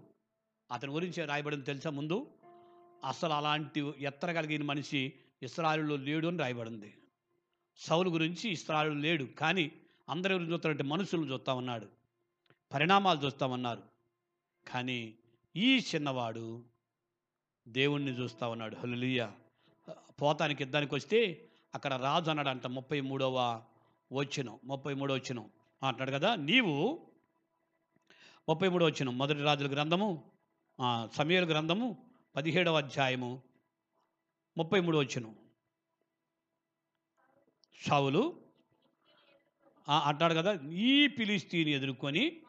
అతని గురించి రాయబడింది తెలుసా ముందు? అసలు అలాంటి ఎత్తరగలిగిన మనిషి ఇస్రాయిల్లో లేడు అని రాయబడింది. సౌలు గురించి ఇస్రాయిల్ లేడు. కానీ అందరి గురించి చూస్తారంటే మనుషులను చూస్తా ఉన్నాడు. పరిణామాలు చూస్తామన్నారు కానీ ఈ చిన్నవాడు దేవుణ్ణి చూస్తా ఉన్నాడు. హలులియ పోతానికి యుద్ధానికి వస్తే అక్కడ రాజు అన్నాడంట ముప్పై మూడవ వచ్చిన ముప్పై మూడవ వచ్చిన అంటున్నాడు కదా నీవు ముప్పై మూడవ వచ్చినం మొదటి రాజుల గ్రంథము సమయాల గ్రంథము పదిహేడవ అధ్యాయము ముప్పై మూడు వచ్చిన షావులు అంటాడు కదా ఈ పిలిస్తీని ఎదుర్కొని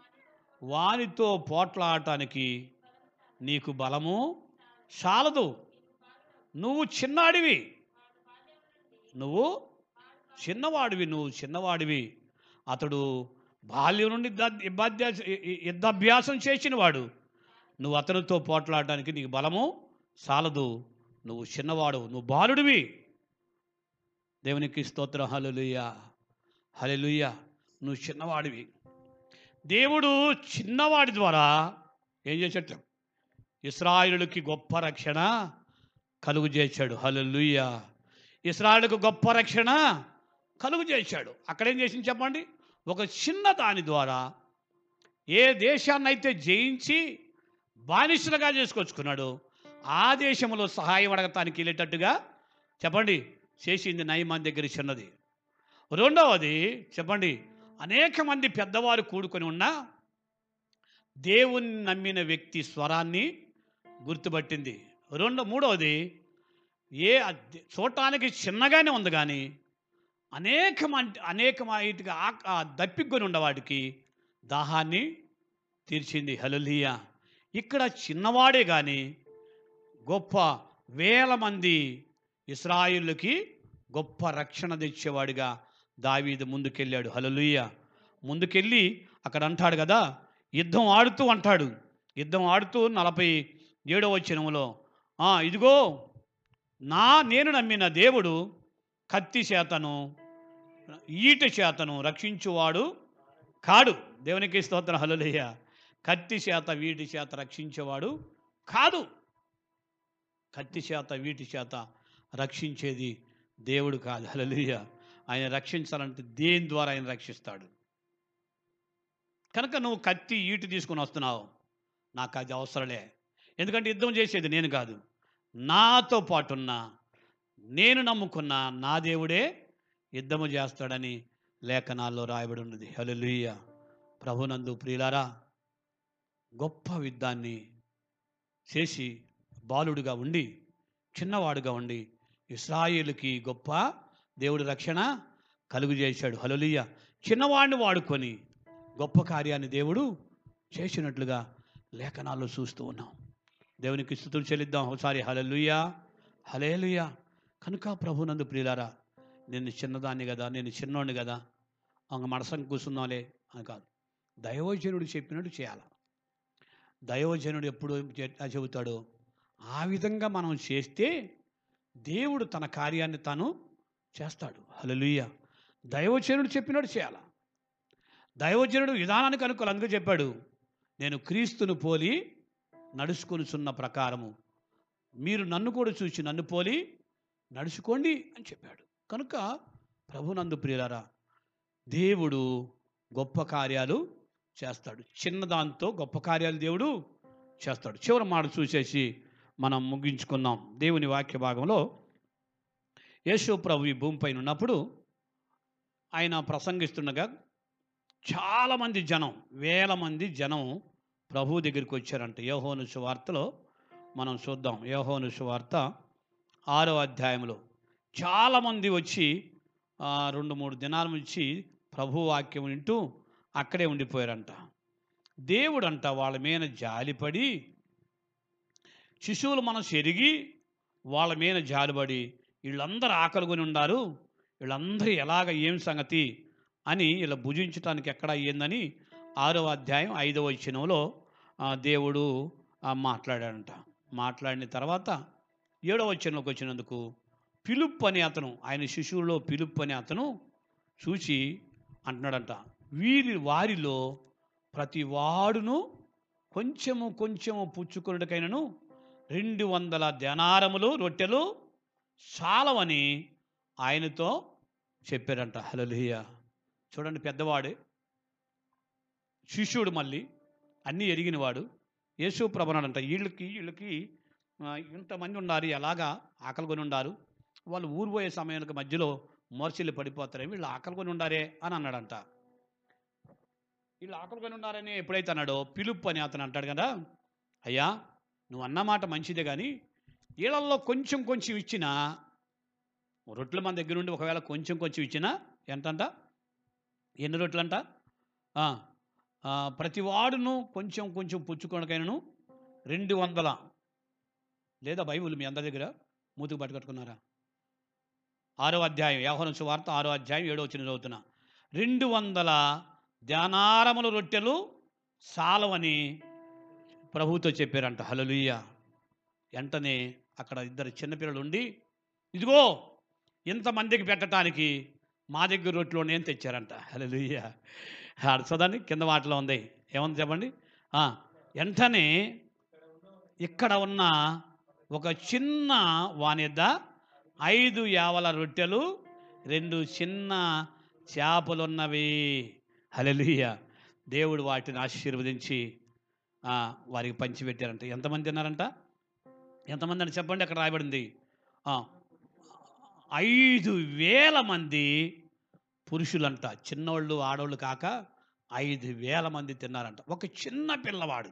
వానితో పోట్లాడటానికి నీకు బలము చాలదు. నువ్వు చిన్నాడివి. నువ్వు చిన్నవాడివి నువ్వు చిన్నవాడివి. అతడు బాల్యం నుండి యుద్ధాభ్యాస- యుద్ధాభ్యాసం చేసినవాడు. నువ్వు అతనితో పోట్లాడడానికి నీకు బలము చాలదు నువ్వు చిన్నవాడు నువ్వు బాలుడివి. దేవునికి స్తోత్రం. హల్లెలూయా హల్లెలూయా. నువ్వు చిన్నవాడివి. దేవుడు చిన్నవాడి ద్వారా ఏం చేసేట ఇస్రాయిలుకి గొప్ప రక్షణ కలుగు చేశాడు. హలలుయ్యా ఇస్రాయిల్కు గొప్ప రక్షణ కలుగు చేశాడు. అక్కడ ఏం చేసింది చెప్పండి? ఒక చిన్న దాని ద్వారా ఏ దేశాన్నైతే జయించి బానిసలుగా చేసుకొచ్చుకున్నాడు ఆ దేశంలో సహాయం అడగటానికి వెళ్ళేటట్టుగా చెప్పండి చేసింది నయమాన్ దగ్గర చిన్నది. రెండవది చెప్పండి అనేక మంది పెద్దవారు కూడుకొని ఉన్నా దేవుణ్ణి నమ్మిన వ్యక్తి స్వరాన్ని గుర్తుపట్టింది. రెండో మూడవది ఏ చూడటానికి చిన్నగానే ఉంది కానీ అనేక అనేకమైతిగా దప్పికొని ఉన్నవాడికి దాహాన్ని తీర్చింది. హలలియా ఇక్కడ చిన్నవాడే కానీ గొప్ప వేల మంది ఇస్రాయిల్కి గొప్ప రక్షణ తెచ్చేవాడిగా దావీదు ముందుకెళ్ళాడు. హలలుయ్య ముందుకెళ్ళి అక్కడ అంటాడు కదా యుద్ధం ఆడుతూ అంటాడు. యుద్ధం ఆడుతూ నలభై ఏడవ వచ్చినములో ఇదిగో నా నేను నమ్మిన దేవుడు కత్తి చేతను ఈట చేతను రక్షించువాడు కాడు. దేవునికి స్తోత్రం. హలలుయ్య కత్తి చేత వీటి చేత రక్షించేవాడు కాదు. కత్తి చేత వీటి చేత రక్షించేది దేవుడు కాదు. హలలియ ఆయన రక్షించాలంటే దేని ద్వారా ఆయన రక్షిస్తాడు? కనుక నువ్వు కత్తి ఈటు తీసుకుని వస్తున్నావు. నాకు అది అవసరలే. ఎందుకంటే యుద్ధం చేసేది నేను కాదు. నాతో పాటున్న నేను నమ్ముకున్న నా దేవుడే యుద్ధము చేస్తాడని లేఖనాల్లో రాయబడి ఉన్నది హల్లెలూయా. ప్రభునందు ప్రియులారా గొప్ప యుద్ధాన్ని చేసి బాలుడుగా ఉండి చిన్నవాడుగా ఉండి ఇస్రాయేలుకి గొప్ప దేవుడు రక్షణ కలుగు చేశాడు. హలలుయ్య చిన్నవాడిని వాడుకొని గొప్ప కార్యాన్ని దేవుడు చేసినట్లుగా లేఖనాల్లో చూస్తూ ఉన్నాం. దేవునికి స్థుతులు చెల్లిద్దాం. ఒకసారి హలలుయా హలేలుయా కనుక ప్రభునందు ప్రియులారా నేను చిన్నదాన్ని కదా నేను చిన్నోడిని కదా అంగ మనసం కూర్చున్నాలే అని కాదు. దైవజనుడు చెప్పినట్టు చేయాలి? దైవజనుడు ఎప్పుడు చె- చెబుతాడో? ఆ విధంగా మనం చేస్తే దేవుడు తన కార్యాన్ని తను చేస్తాడు. హలలుయ్య దైవజనుడు చెప్పినట్టు చేయాలి? దైవజనుడు విధానానికి అనుకోవాలి అందుకే చెప్పాడు. నేను క్రీస్తును పోలి నడుచుకొనుచున్న ప్రకారము. మీరు నన్ను కూడా చూసి నన్ను పోలి నడుచుకోండి అని చెప్పాడు. కనుక ప్రభునందు ప్రియులరా దేవుడు గొప్ప కార్యాలు చేస్తాడు. చిన్నదాంతో గొప్ప కార్యాలు దేవుడు చేస్తాడు. చివరి మాట చూసేసి మనం ముగించుకుందాం. దేవుని వాక్య భాగంలో యేసు ప్రభు ఈ భూమిపైన ఉన్నప్పుడు ఆయన ప్రసంగిస్తుండగా చాలామంది జనం వేల మంది జనం ప్రభు దగ్గరికి వచ్చారంట. యోహోను సువార్తలో మనం చూద్దాం. యోహోను సువార్త ఆరో అధ్యాయంలో. చాలామంది వచ్చి రెండు మూడు దినాల నుంచి ప్రభు వాక్యం వింటూ అక్కడే ఉండిపోయారంట. దేవుడంట వాళ్ళ మీద జాలిపడి శిశువులు మనసు ఎరిగి వాళ్ళ మీద జాలిపడి వీళ్ళందరూ ఆకలికొని ఉన్నారు. వీళ్ళందరూ ఎలాగ ఏం సంగతి అని ఇలా భుజించటానికి ఎక్కడ అయ్యిందని ఆరో అధ్యాయం ఐదవ వచనంలో దేవుడు మాట్లాడాడంట. మాట్లాడిన తర్వాత ఏడవ వచనంలోకి వచ్చినందుకు పిలుప్ అనే అతను ఆయన శిశువులో పిలుప్ అనే అతను చూసి అంటున్నాడంట వీరి వారిలో ప్రతి వాడును కొంచెము కొంచెము పుచ్చుకొనుటకైనను రెండు వందల ధనారములు రొట్టెలు చాలవని ఆయనతో చెప్పారంట హలలుయ చూడండి పెద్దవాడే. శిష్యుడు మళ్ళీ అన్నీ ఎరిగినవాడు. యేసు ప్రభనాడంట వీళ్ళకి వీళ్ళకి ఇంతమంది ఉన్నారు ఎలాగా ఆకలి కొని ఉండారు. వాళ్ళు ఊరిపోయే సమయానికి మధ్యలో మోర్చిల్లు పడిపోతారే వీళ్ళు ఆకలి కొని ఉండారే అని అన్నాడంట. వీళ్ళు ఆకలి కొని ఉన్నారని ఎప్పుడైతే అన్నాడో పిలుపు అని అతను అంటాడు కదా అయ్యా నువ్వు అన్న మాట మంచిదే కానీ వీళ్ళల్లో కొంచెం కొంచెం ఇచ్చినా రొట్టెలు మన దగ్గర ఉండి ఒకవేళ కొంచెం కొంచెం ఇచ్చినా ఎంతంట? ఎన్ని రొట్టెలంట? ప్రతి వాడును కొంచెం కొంచెం పుచ్చుకొనకైనను రెండు వందల. లేదా బైబుల్ మీ అందరి దగ్గర మూతుకు పట్టుకట్టుకున్నారా? ఆరో అధ్యాయం వ్యవహారం వార్త ఆరో అధ్యాయం ఏడో వచ్చిన చదువుతున్నా. రెండు వందల ధ్యానారముల రొట్టెలు సాలవని ప్రభుతో చెప్పారంట. హలలుయ్య వెంటనే అక్కడ ఇద్దరు చిన్నపిల్లలు ఉండి ఇదిగో ఇంతమందికి పెట్టడానికి మా దగ్గర రొట్టెలు నేను తెచ్చారంట. హలలుయ్య అర్థదాన్ని కింద మాటలో ఉంది. ఏముంది చెప్పండి? వెంటనే ఇక్కడ ఉన్న ఒక చిన్న వానిద్ద ఐదు యావల రొట్టెలు రెండు చిన్న చేపలున్నవి. హలలీయ దేవుడు వాటిని ఆశీర్వదించి వారికి పంచిపెట్టారంట. ఎంతమంది తిన్నారంట? ఎంతమంది అని చెప్పండి అక్కడ రాయబడింది? ఐదు వేల మంది పురుషులంట చిన్నోళ్ళు ఆడవాళ్ళు కాక ఐదు వేల మంది తిన్నారంట. ఒక చిన్న పిల్లవాడు.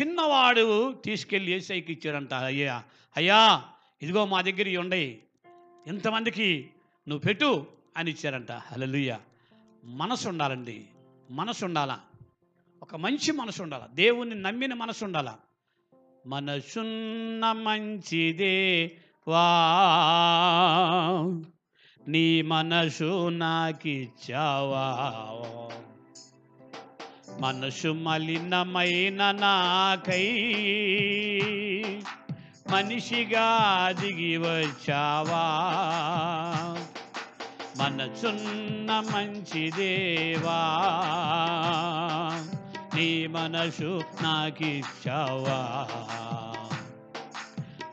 చిన్నవాడు తీసుకెళ్ళి ఏసైకి ఇచ్చారంట అయ్యా అయ్యా ఇదిగో మా దగ్గర ఇవి ఉండయి ఇంతమందికి నువ్వు పెట్టు అని ఇచ్చారంట. హలలుయ్య మనసు ఉండాలండి మనసు ఉండాలా ఒక మంచి మనసు ఉండాలా దేవుణ్ణి నమ్మిన మనసు ఉండాలా మనసున్న మంచిదే. వా నీ మనసు నాకిచ్చావా? మనసు మలినమైన నాకై మనిషిగా దిగి వచ్చావా? మనసున్న మంచి దేవా నీ మనసు నాకిచ్చావా?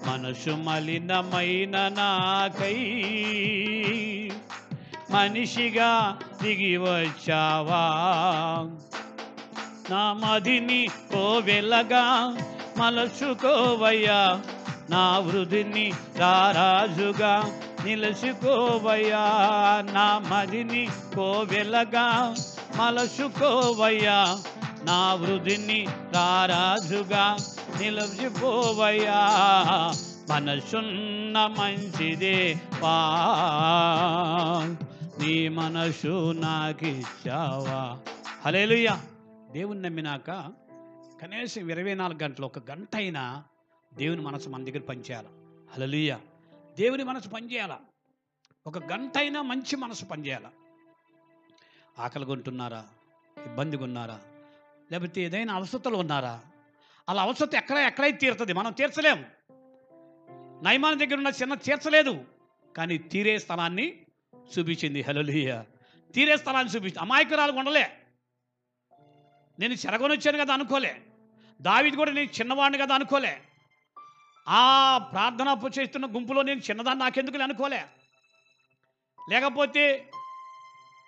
మనసు మలినమైన నాకై మనిషిగా దిగి వచ్చావా? నా మదిని కోవెలగా మలచుకోవయ్యా. నా వృధిని రారాజుగా నిలుచుకోవయ్యా. నా మదిని కోవెలగా మలచుకోవయ్యా. నా వృధిని రారాజుగా నిలిచిపోవయ్యా మనసున్న మంచిదే పా. నీ మనసు నాకిచ్చావా. హలేలుయ్యా దేవుని నమ్మినాక కనీసం ఇరవై నాలుగు గంటలు ఒక గంట అయినా దేవుని మనసు మన దగ్గర పనిచేయాలి. హలలుయ్య దేవుని మనసు పనిచేయాల. ఒక గంట అయినా మంచి మనసు పనిచేయాల. ఆకలిగా ఉంటున్నారా ఇబ్బందిగా ఉన్నారా లేకపోతే ఏదైనా అవసరతలు ఉన్నారా? అలా అవసరం ఎక్కడ ఎక్కడైతే తీరుతుంది. మనం తీర్చలేము. నయమాన దగ్గర ఉన్న చిన్న తీర్చలేదు. కానీ తీరే స్థలాన్ని చూపించింది. హలోలియ తీరే స్థలాన్ని చూపించింది. అమాయకురాలు ఉండలే. నేను చెరగొని వచ్చాను కదా అనుకోలే. దావిది కూడా నేను చిన్నవాడిని కదా అనుకోలే. ఆ ప్రార్థన చేస్తున్న గుంపులో నేను చిన్నదాన్ని నాకెందుకు అనుకోలే. లేకపోతే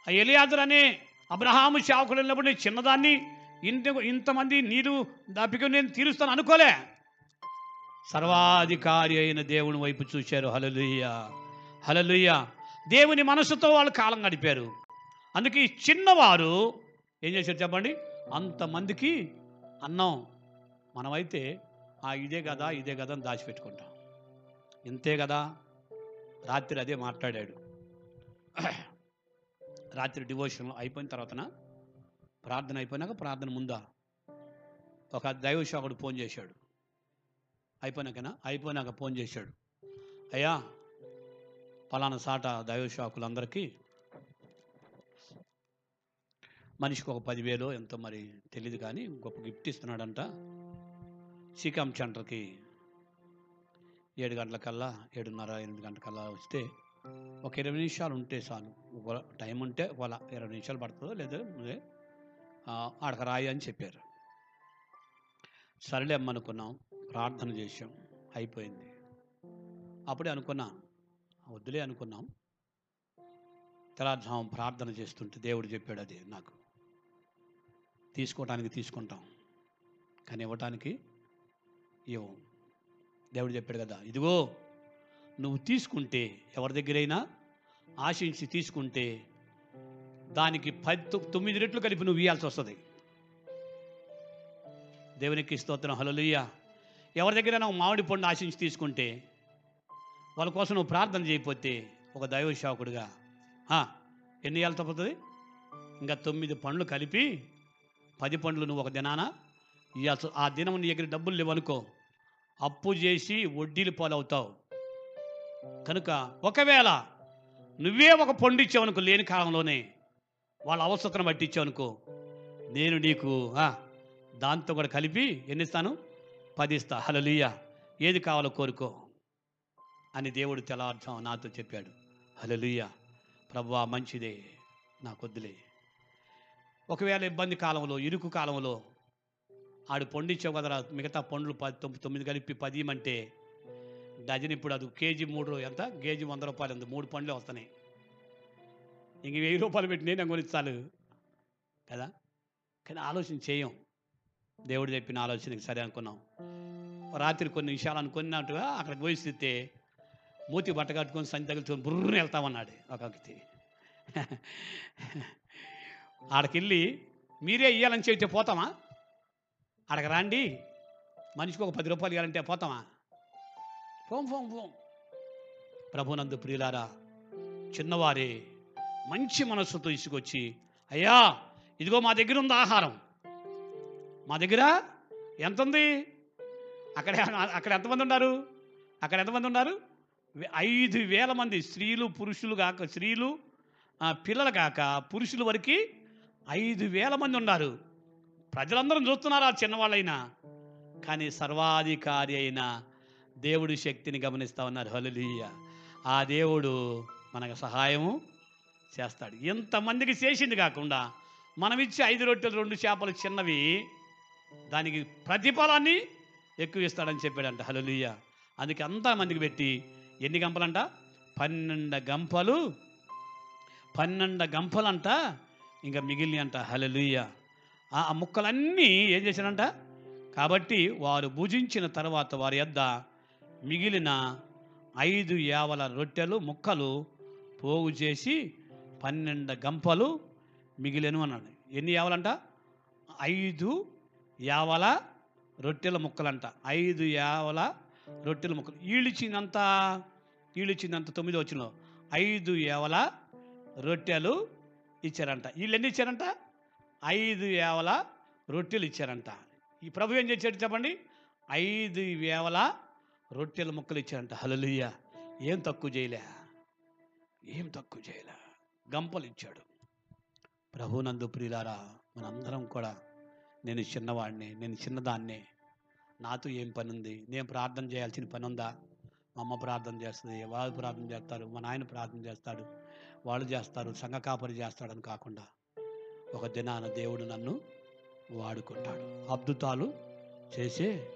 ఆ అనే అబ్రహాము సేవకుడు వెళ్ళినప్పుడు నేను చిన్నదాన్ని ఇంత ఇంతమంది నీరు దాపిక నేను తీరుస్తాను అనుకోలే. సర్వాధికారి అయిన దేవుని వైపు చూశారు. హలలుయ్య హలలుయ్య దేవుని మనసుతో వాళ్ళు కాలం గడిపారు. అందుకే ఈ చిన్నవారు ఏం చేశారు చెప్పండి? అంతమందికి అన్నం మనమైతే ఆ ఇదే కదా ఇదే కదా అని దాచిపెట్టుకుంటాం. ఇంతే కదా రాత్రి అదే మాట్లాడాడు. రాత్రి డివోషన్ అయిపోయిన తర్వాతన ప్రార్థన అయిపోయినాక ప్రార్థన ముందా? ఒక దైవ ఫోన్ చేశాడు. అయిపోయినాకనా? అయిపోయినాక ఫోన్ చేశాడు. అయ్యా పలానా సాట దైవశాకులందరికీ మనిషికి ఒక పదివేలు ఎంతో మరి తెలియదు కానీ గొప్ప గిఫ్ట్ ఇస్తున్నాడంట. సీకాం సెంటర్కి ఏడు గంటలకల్లా ఏడున్నర ఎనిమిది గంటలకల్లా వస్తే ఒక ఇరవై నిమిషాలు ఉంటే చాలు. ఒక టైం ఉంటే ఒకవేళ ఇరవై నిమిషాలు పడుతుందో లేదా అక్కడికి రాయి అని చెప్పారు. సరేలే అమ్మనుకున్నాం ప్రార్థన చేసాం అయిపోయింది. అప్పుడే అనుకున్నా వద్దులే అనుకున్నాం. తెల్లారుజాము ప్రార్థన చేస్తుంటే దేవుడు చెప్పాడు అది నాకు. తీసుకోవటానికి తీసుకుంటాం కానీ ఇవ్వటానికి ఇవ్వం. దేవుడు చెప్పాడు కదా ఇదిగో నువ్వు తీసుకుంటే ఎవరి దగ్గరైనా ఆశించి తీసుకుంటే దానికి పది తొమ్మిది రెట్లు కలిపి నువ్వు ఇవ్వాల్సి వస్తుంది. దేవునికి స్తోత్రం. హలలుయ్య ఎవరి దగ్గర నువ్వు మామిడి పండు ఆశించి తీసుకుంటే వాళ్ళ కోసం నువ్వు ప్రార్థన చేయకపోతే ఒక దైవ సేవకుడిగా ఎన్ని ఇవ్వాలి తప్పుతుంది ఇంకా తొమ్మిది పండ్లు కలిపి పది పండ్లు నువ్వు ఒక దినాన ఇవ్వాల్సి ఆ దినం నీ దగ్గర డబ్బులు లేవనుకో అప్పు చేసి వడ్డీలు పాలవుతావు. కనుక ఒకవేళ నువ్వే ఒక పండు ఇచ్చావనుకో లేని కాలంలోనే వాళ్ళ అవసరతను పట్టించావు అనుకో నేను నీకు దాంతో కూడా కలిపి ఎన్ని ఇస్తాను పది ఇస్తా హలలుయ్య ఏది కావాలో కోరుకో అని దేవుడు తెల్లవారుజాము నాతో చెప్పాడు. హలలుయ్య ప్రభువా మంచిదే. నాకొద్దులే. ఒకవేళ ఇబ్బంది కాలంలో ఇరుకు కాలంలో ఆడు పండించావు కదరా మిగతా పండ్లు పది తొమ్మిది తొమ్మిది కలిపి పది డజన్ ఇప్పుడు అది కేజీ మూడు ఎంత? కేజీ వంద రూపాయలు ఉంది. మూడు పండ్లు వస్తున్నాయి. ఇంక వెయ్యి రూపాయలు పెట్టి నేను కొనిచ్చాలు కదా? కానీ ఆలోచన చేయం. దేవుడు చెప్పిన ఆలోచనకి సరే అనుకున్నాం. రాత్రి కొన్ని విషయాలు అనుకున్నట్టుగా అక్కడికి పోయి స్థితే మూతి బట్ట కట్టుకొని సంత తగులుకొని బుర్రని వెళ్తామన్నాడు ఒక వ్యక్తి. ఆడకెళ్ళి మీరే ఇవ్వాలని చెప్తే పోతామా? ఆడకి రాండి. మనిషికి ఒక పది రూపాయలు ఇవ్వాలంటే పోతామా? పోం పోం పోం. ప్రభునందు ప్రియులారా చిన్నవారే మంచి మనస్సుతో ఇసుకొచ్చి అయ్యా ఇదిగో మా దగ్గర ఉంది ఆహారం. మా దగ్గర? ఎంత ఉంది అక్కడ అక్కడ ఎంతమంది ఉన్నారు? అక్కడ ఎంతమంది ఉన్నారు? ఐదు వేల మంది స్త్రీలు పురుషులు కాక స్త్రీలు పిల్లలు కాక పురుషులు వరకు ఐదు వేల మంది ఉన్నారు. ప్రజలందరం చూస్తున్నారు ఆ చిన్నవాళ్ళైనా? కానీ సర్వాధికారి అయిన దేవుడి శక్తిని గమనిస్తూ ఉన్నారు. హలలీయ ఆ దేవుడు మనకు సహాయము చేస్తాడు. ఎంతమందికి చేసింది కాకుండా మనం ఇచ్చే ఐదు రొట్టెలు రెండు చేపలు చిన్నవి దానికి ప్రతిఫలాన్ని ఎక్కువ ఇస్తాడని చెప్పాడంట. హలులీయ అందుకే అంతమందికి పెట్టి ఎన్ని గంపలంట? పన్నెండు గంపలు. పన్నెండు గంపలంట. ఇంకా మిగిలిన అంట. హలలుయ్య ఆ ఆ ముక్కలన్నీ ఏం చేశాడంట? కాబట్టి వారు భుజించిన తర్వాత వారి యొద్ద మిగిలిన ఐదు యావల రొట్టెలు ముక్కలు పోగు చేసి పన్నెండు గంపలు మిగిలేను అన్నాడు. ఎన్ని యావలంట? ఐదు యావల రొట్టెల ముక్కలంట. ఐదు యావల రొట్టెల ముక్కలు. ఈడిచినంత ఈడిచినంత తొమ్మిది వచ్చిన ఐదు ఏవల రొట్టెలు ఇచ్చారంట. వీళ్ళు ఎన్ని ఇచ్చారంట? ఐదు ఏవల రొట్టెలు ఇచ్చారంట. ఈ ప్రభు ఏం చేశాడు చెప్పండి? ఐదు వేవల రొట్టెల ముక్కలు ఇచ్చారంట. హలలుయ్య ఏం తక్కువ చేయలే. ఏం తక్కువ చేయలే. గంపలు ఇచ్చాడు ప్రభునందు ప్రియులారా మనందరం కూడా నేను చిన్నవాడిని నేను చిన్నదాన్నే. నాతో ఏం పని ఉంది నేను ప్రార్థన చేయాల్సిన పని ఉందా మా అమ్మ ప్రార్థన చేస్తుంది వాళ్ళు ప్రార్థన చేస్తారు మా నాయన ప్రార్థన చేస్తాడు వాళ్ళు చేస్తారు సంఘ కాపరి చేస్తాడని కాకుండా ఒక దినాన దేవుడు నన్ను వాడుకుంటాడు. అద్భుతాలు చేసే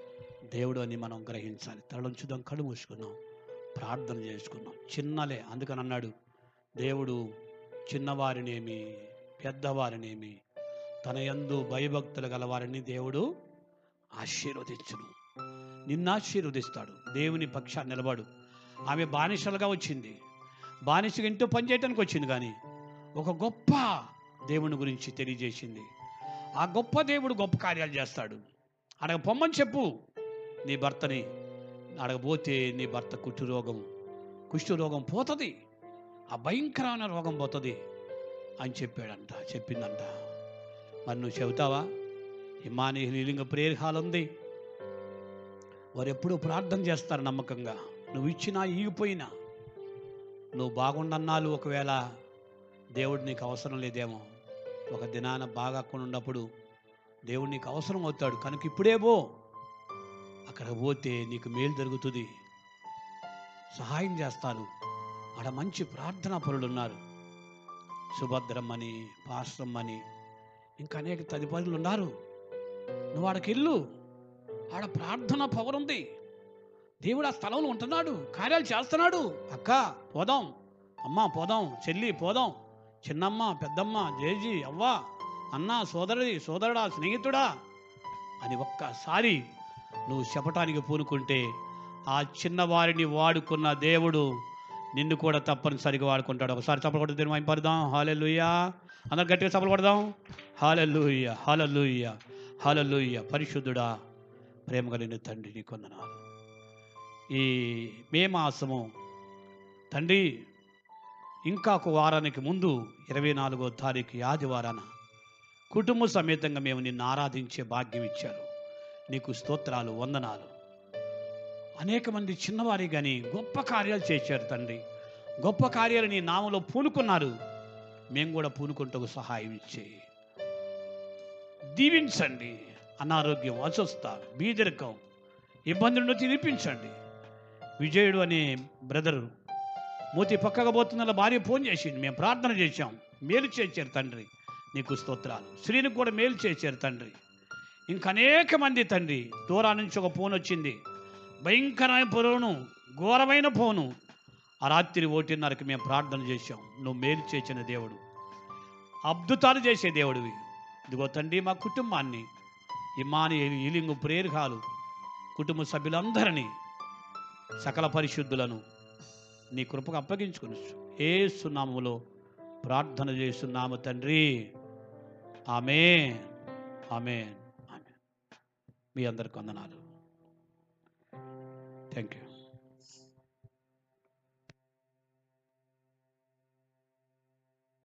దేవుడు అని మనం గ్రహించాలి. తలంచుదాం కళ్ళు మూసుకున్నాం ప్రార్థన చేసుకున్నాం చిన్నలే అందుకని అన్నాడు దేవుడు చిన్నవారినేమి పెద్దవారినేమి తన యందు భయభక్తులు గలవారిని దేవుడు ఆశీర్వదించును. నిన్ను ఆశీర్వదిస్తాడు దేవుని పక్షాన్ని నిలబడు. ఆమె బానిసలుగా వచ్చింది. బానిసగా ఇంటూ పనిచేయటానికి వచ్చింది కానీ ఒక గొప్ప దేవుని గురించి తెలియజేసింది. ఆ గొప్ప దేవుడు గొప్ప కార్యాలు చేస్తాడు. అడగ పొమ్మని చెప్పు. నీ భర్తని అడగబోతే నీ భర్త కుష్ఠురోగం కుష్ఠురోగం రోగం పోతుంది. ఆ భయంకరమైన రోగం పోతుంది అని చెప్పాడంట చెప్పిందంట. మరి నువ్వు చెబుతావా? ఇమాని హీలింగ్ ప్రేయర్ హాల్ ఉంది. వారు ఎప్పుడూ ప్రార్థన చేస్తారు నమ్మకంగా. నువ్వు ఇచ్చినా ఈగిపోయినా నువ్వు బాగుండన్నాళ్ళు ఒకవేళ దేవుడు నీకు అవసరం లేదేమో. ఒక దినాన బాగా ఉన్నప్పుడు దేవుడు నీకు అవసరం అవుతాడు. కనుక ఇప్పుడే పో. అక్కడ పోతే నీకు మేలు జరుగుతుంది. సహాయం చేస్తాను. ఆడ మంచి ప్రార్థనా పరులు ఉన్నారు సుభద్రమ్మని పాశ్రమ్మని ఇంకా అనేక తదుపరులు ఉన్నారు. నువ్వు ఆడకి వెళ్ళు ఆడ ప్రార్థన పవర్ ఉంది. దేవుడు ఆ స్థలంలో ఉంటున్నాడు కార్యాలు చేస్తున్నాడు. అక్క పోదాం. అమ్మ పోదాం. చెల్లి పోదాం. చిన్నమ్మ పెద్దమ్మ జేజీ అవ్వ అన్న సోదరుడి సోదరుడా స్నేహితుడా అని ఒక్కసారి నువ్వు చెప్పటానికి పూనుకుంటే ఆ చిన్నవారిని వాడుకున్న దేవుడు నిన్ను కూడా తప్పనిసరిగా వాడుకుంటాడు. ఒకసారి చప్పలు కొట్టి దీని పడదాం హాలెలుయ్యా అందరు గట్టిగా చప్పలు కొడదాం. హాలెలుయ్య హాలెలుయ్య హాలెలుయ్య పరిశుద్ధుడా ప్రేమ కలిగిన తండ్రి నీ కొందనాలు. ఈ మే మాసము తండ్రి ఇంకా ఒక వారానికి ముందు ఇరవై నాలుగో తారీఖు ఆదివారాన కుటుంబ సమేతంగా మేము నిన్ను ఆరాధించే భాగ్యం ఇచ్చారు. నీకు స్తోత్రాలు వందనాలు. అనేక మంది చిన్నవారి కానీ గొప్ప కార్యాలు చేశారు తండ్రి. గొప్ప కార్యాలు నీ నామలో పూనుకున్నారు. మేము కూడా పూనుకుంటకు సహాయం ఇచ్చే దీవించండి. అనారోగ్యం అస్వస్థ బీదరికం. ఇబ్బందులను తినిపించండి విజయుడు అనే బ్రదరు మూతి పక్కగా పోతున్న భార్య ఫోన్ చేసింది మేము ప్రార్థన చేశాం. మేలు చేశారు తండ్రి. నీకు స్తోత్రాలు. శ్రీని కూడా మేలు చేశారు తండ్రి. ఇంకా అనేక మంది తండ్రి. దూరా నుంచి ఒక ఫోన్ వచ్చింది. భయంకరమైన ఫోను ఘోరమైన పోను ఆ రాత్రి ఓటిన్నరకు మేము ప్రార్థన చేశాం. నువ్వు మేలు చేసిన దేవుడు. అద్భుతాలు చేసే దేవుడివి. ఇదిగో తండ్రి మా కుటుంబాన్ని ఇమాని ఈలింగు ప్రేయర్ కుటుంబ సభ్యులందరినీ సకల పరిశుద్ధులను నీ కృపకు అప్పగించుకుని ఏ సున్నాములో ప్రార్థన చేస్తున్నాము తండ్రి. ఆమె ఆమె ఆమె మీ అందరికి వందనాలు. Thank you.